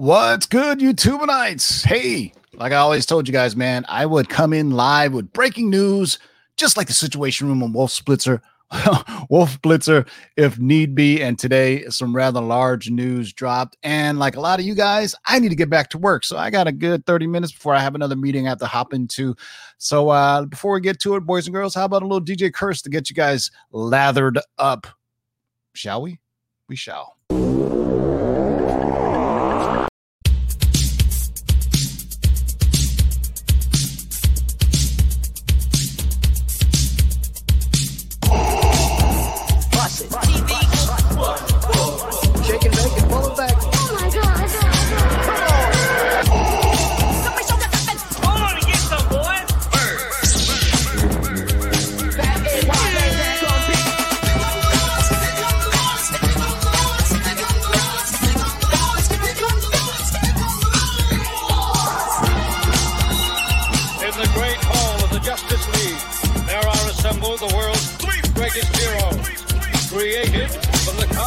What's good, YouTubeites? Hey, like I always told you guys, man, I would come in live with breaking news, just like the Situation Room on Wolf Splitzer, Wolf Blitzer, if need be. And today, some rather large news dropped. And like a lot of you guys, I need to get back to work. So I got a good 30 minutes before I have another meeting I have to hop into. So uh, before we get to it, boys and girls, how about a little DJ Curse to get you guys lathered up? Shall we? We shall.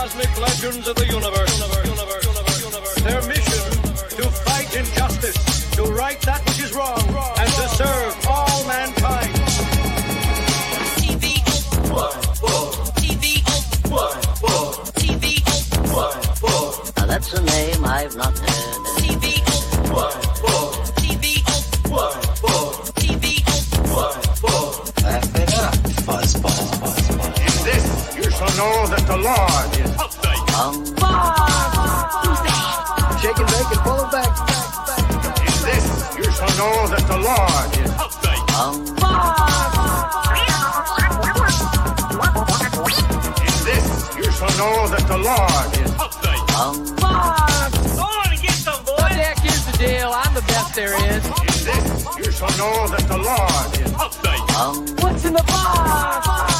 Cosmic legends of the universe. Um, shake and bake and pull it back. In this, you shall know that the Lord is Um, In this, you shall know that the Lord is um, Hold on and get some, boy. Heck, here's the deal. I'm the best there is. In this, you shall know that the Lord is um. What's in the box?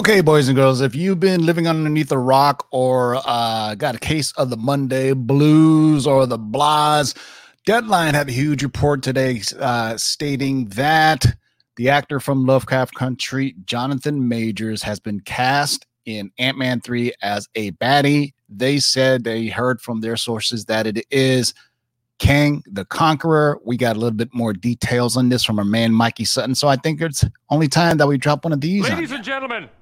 Okay, boys and girls, if you've been living underneath a rock or uh, got a case of the Monday blues or the blahs, Deadline had a huge report today uh, stating that the actor from Lovecraft Country, Jonathan Majors, has been cast in Ant Man 3 as a baddie. They said they heard from their sources that it is Kang the Conqueror. We got a little bit more details on this from our man Mikey Sutton. So I think it's only time that we drop one of these. Ladies and gentlemen,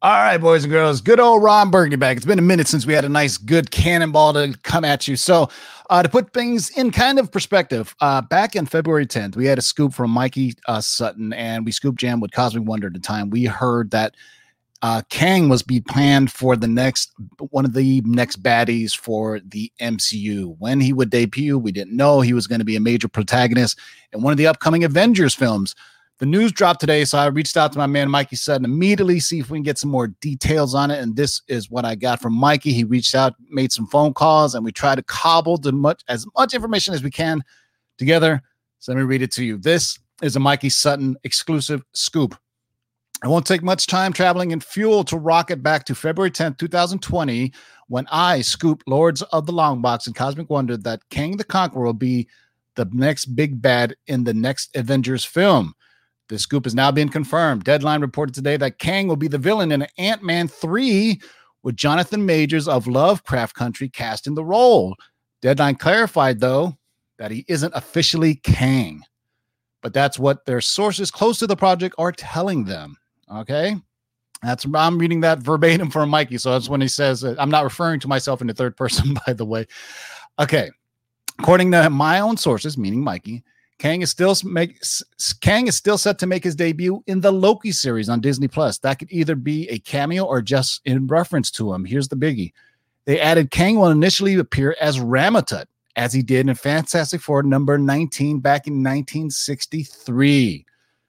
All right, boys and girls, good old Ron Burgundy back. It's been a minute since we had a nice, good cannonball to come at you. So, uh, to put things in kind of perspective, uh, back in February 10th, we had a scoop from Mikey uh, Sutton, and we scoop jam with Cosmic Wonder at the time. We heard that uh, Kang was be planned for the next one of the next baddies for the MCU. When he would debut, we didn't know he was going to be a major protagonist in one of the upcoming Avengers films. The news dropped today, so I reached out to my man Mikey Sutton immediately, see if we can get some more details on it. And this is what I got from Mikey. He reached out, made some phone calls, and we tried to cobble much as much information as we can together. So let me read it to you. This is a Mikey Sutton exclusive scoop. It won't take much time traveling and fuel to rocket back to February 10th, 2020, when I scooped Lords of the Long Box and Cosmic Wonder that Kang the Conqueror will be the next big bad in the next Avengers film. The scoop is now being confirmed. Deadline reported today that Kang will be the villain in Ant Man 3 with Jonathan Majors of Lovecraft Country cast in the role. Deadline clarified, though, that he isn't officially Kang, but that's what their sources close to the project are telling them. Okay. That's I'm reading that verbatim from Mikey. So that's when he says, uh, I'm not referring to myself in the third person, by the way. Okay. According to my own sources, meaning Mikey, Kang is still make Kang is still set to make his debut in the Loki series on Disney Plus. That could either be a cameo or just in reference to him. Here's the biggie: they added Kang will initially appear as Ramatut, as he did in Fantastic Four number 19 back in 1963.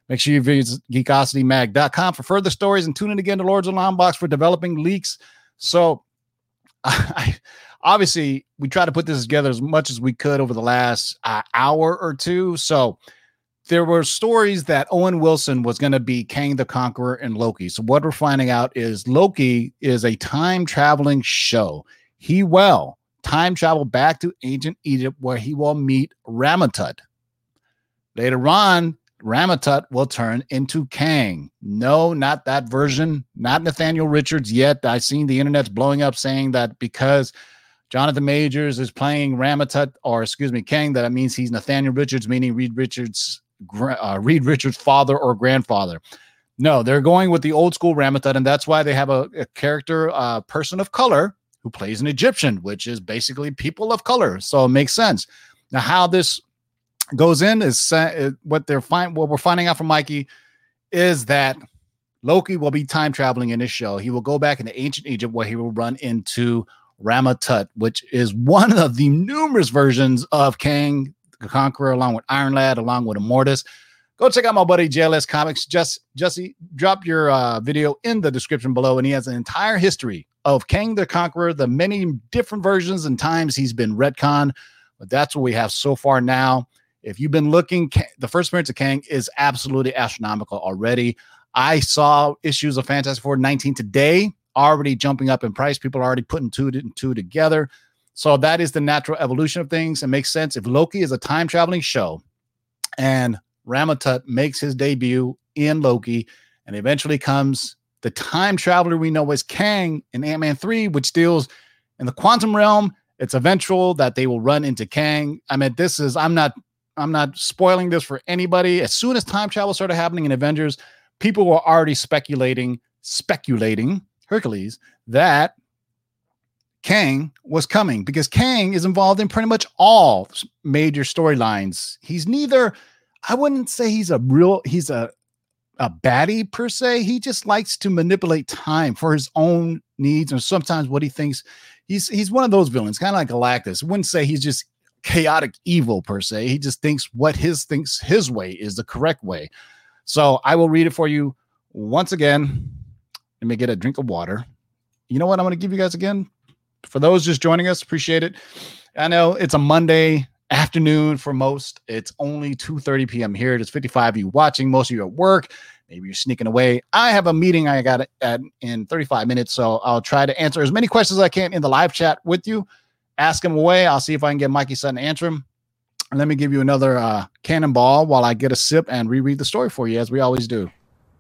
Make sure you visit geekositymag.com for further stories and tune in again to Lords of Box for developing leaks. So, I, obviously, we try to put this together as much as we could over the last uh, hour or two. So, there were stories that Owen Wilson was going to be Kang the Conqueror and Loki. So, what we're finding out is Loki is a time traveling show. He will time travel back to ancient Egypt where he will meet Ramatut. Later on, Ramatut will turn into Kang. No, not that version. Not Nathaniel Richards yet. I've seen the internet's blowing up saying that because Jonathan Majors is playing Ramatut, or excuse me, Kang, that means he's Nathaniel Richards, meaning Reed Richards, uh, Reed Richards' father or grandfather. No, they're going with the old school Ramatut, and that's why they have a, a character, uh, person of color, who plays an Egyptian, which is basically people of color. So it makes sense. Now, how this goes in is uh, what they're find what we're finding out from Mikey is that Loki will be time traveling in this show. He will go back into ancient Egypt where he will run into Ramatut, which is one of the numerous versions of Kang the Conqueror, along with Iron Lad, along with Immortus. Go check out my buddy JLS Comics. Just Jesse, drop your uh, video in the description below, and he has an entire history of Kang the Conqueror, the many different versions and times he's been retcon. But that's what we have so far now. If you've been looking, the first appearance of Kang is absolutely astronomical already. I saw issues of Fantastic Four 19 today already jumping up in price. People are already putting two and two together. So that is the natural evolution of things. It makes sense. If Loki is a time traveling show and Ramatut makes his debut in Loki and eventually comes the time traveler we know as Kang in Ant Man 3, which deals in the quantum realm. It's eventual that they will run into Kang. I mean, this is, I'm not I'm not spoiling this for anybody. As soon as time travel started happening in Avengers, people were already speculating, speculating, Hercules, that Kang was coming because Kang is involved in pretty much all major storylines. He's neither, I wouldn't say he's a real, he's a a baddie per se. He just likes to manipulate time for his own needs or sometimes what he thinks. He's he's one of those villains, kind of like Galactus. Wouldn't say he's just chaotic evil per se. He just thinks what his thinks his way is the correct way. So I will read it for you once again. Let me get a drink of water. You know what I'm going to give you guys again? For those just joining us, appreciate it. I know it's a Monday afternoon for most. It's only 2:30 p.m. here. There's 55 of you watching. Most of you at work. Maybe you're sneaking away. I have a meeting I got at in 35 minutes, so I'll try to answer as many questions as I can in the live chat with you ask him away. I'll see if I can get Mikey Sutton to answer. And let me give you another uh, cannonball while I get a sip and reread the story for you, as we always do.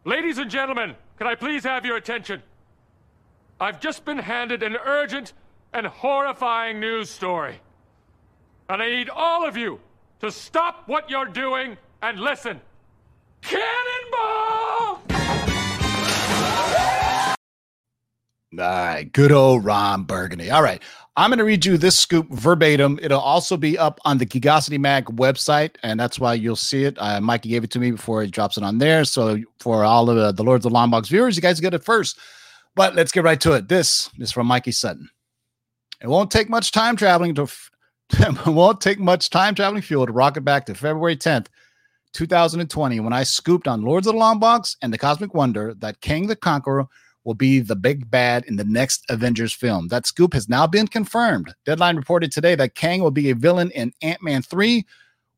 Ladies and gentlemen, can I please have your attention? I've just been handed an urgent and horrifying news story. And I need all of you to stop what you're doing and listen. Cannonball! All right, good old Ron Burgundy. All right, I'm going to read you this scoop verbatim. It'll also be up on the Geekosity Mag website, and that's why you'll see it. Uh, Mikey gave it to me before he drops it on there. So for all of the, the Lords of the Longbox viewers, you guys get it first. But let's get right to it. This is from Mikey Sutton. It won't take much time traveling to. it won't take much time traveling fuel to rocket back to February 10th, 2020, when I scooped on Lords of the Longbox and the Cosmic Wonder that Kang the Conqueror will be the big bad in the next Avengers film. That scoop has now been confirmed. Deadline reported today that Kang will be a villain in Ant Man 3,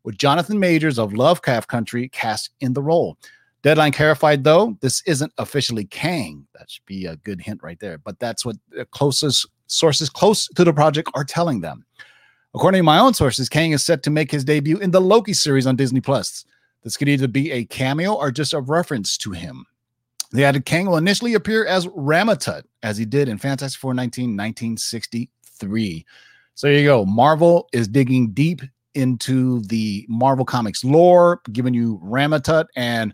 with Jonathan Majors of Lovecraft Country cast in the role. Deadline clarified, though, this isn't officially Kang. That should be a good hint right there. But that's what the closest sources close to the project are telling them. According to my own sources, Kang is set to make his debut in the Loki series on Disney Plus. This could either be a cameo or just a reference to him. They added Kang will initially appear as Ramatut, as he did in Fantastic Four 19, 1963. So there you go. Marvel is digging deep into the Marvel Comics lore, giving you Ramatut and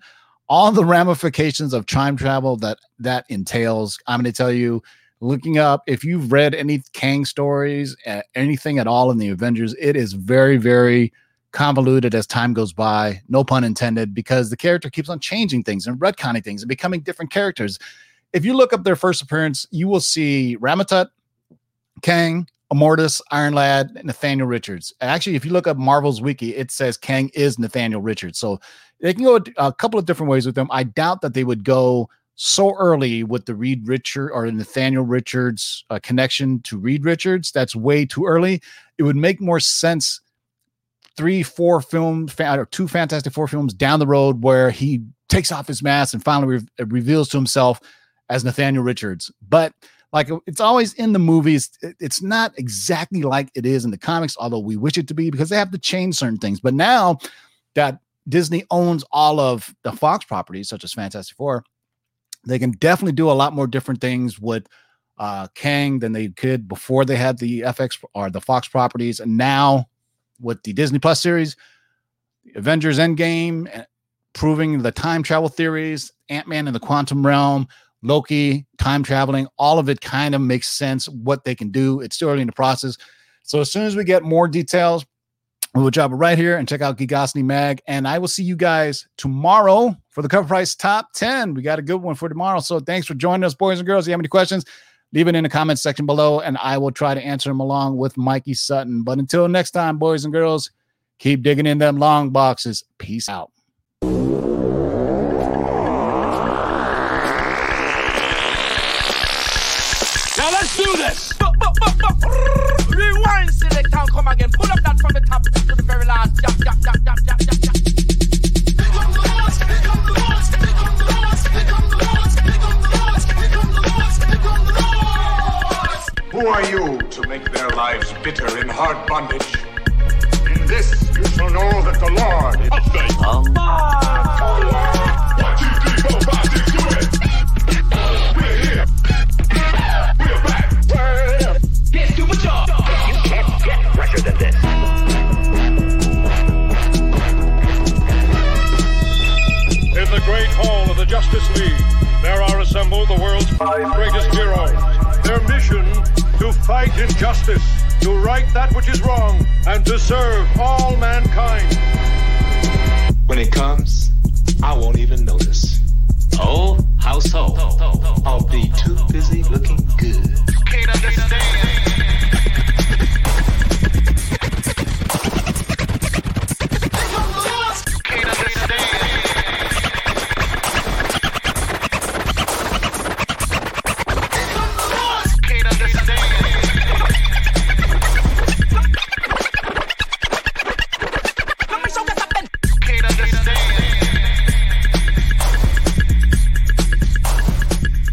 all the ramifications of time travel that that entails. I'm going to tell you, looking up if you've read any Kang stories, anything at all in the Avengers, it is very, very convoluted as time goes by, no pun intended, because the character keeps on changing things and retconning things and becoming different characters. If you look up their first appearance, you will see Ramatut, Kang, Immortus, Iron Lad, Nathaniel Richards. Actually, if you look up Marvel's wiki, it says Kang is Nathaniel Richards. So they can go a couple of different ways with them. I doubt that they would go so early with the Reed Richard or Nathaniel Richards uh, connection to Reed Richards. That's way too early. It would make more sense three, four films, two Fantastic Four films down the road where he takes off his mask and finally re- reveals to himself as Nathaniel Richards. But like it's always in the movies, it's not exactly like it is in the comics, although we wish it to be because they have to change certain things. But now that Disney owns all of the Fox properties, such as Fantastic Four, they can definitely do a lot more different things with uh, Kang than they could before they had the FX or the Fox properties. And now with the Disney Plus series, Avengers Endgame, eh, proving the time travel theories, Ant Man in the quantum realm, Loki, time traveling, all of it kind of makes sense what they can do. It's still early in the process. So as soon as we get more details, we will drop it right here and check out Geekosity Mag. And I will see you guys tomorrow for the cover price top 10. We got a good one for tomorrow. So thanks for joining us, boys and girls. If you have any questions, leave it in the comments section below, and I will try to answer them along with Mikey Sutton. But until next time, boys and girls, keep digging in them long boxes. Peace out. Now let's do this. Rewind, select and come again. Pull up that from the top to the very last. Yap, yap, yap, Who are you to make their lives bitter in hard bondage? In this you shall know that the Lord is the great hall of the Justice League, there are assembled the world's five greatest heroes. Their mission to fight injustice, to right that which is wrong, and to serve all mankind. When it comes, I won't even notice. Oh, how so? I'll be too busy looking good. Can't understand.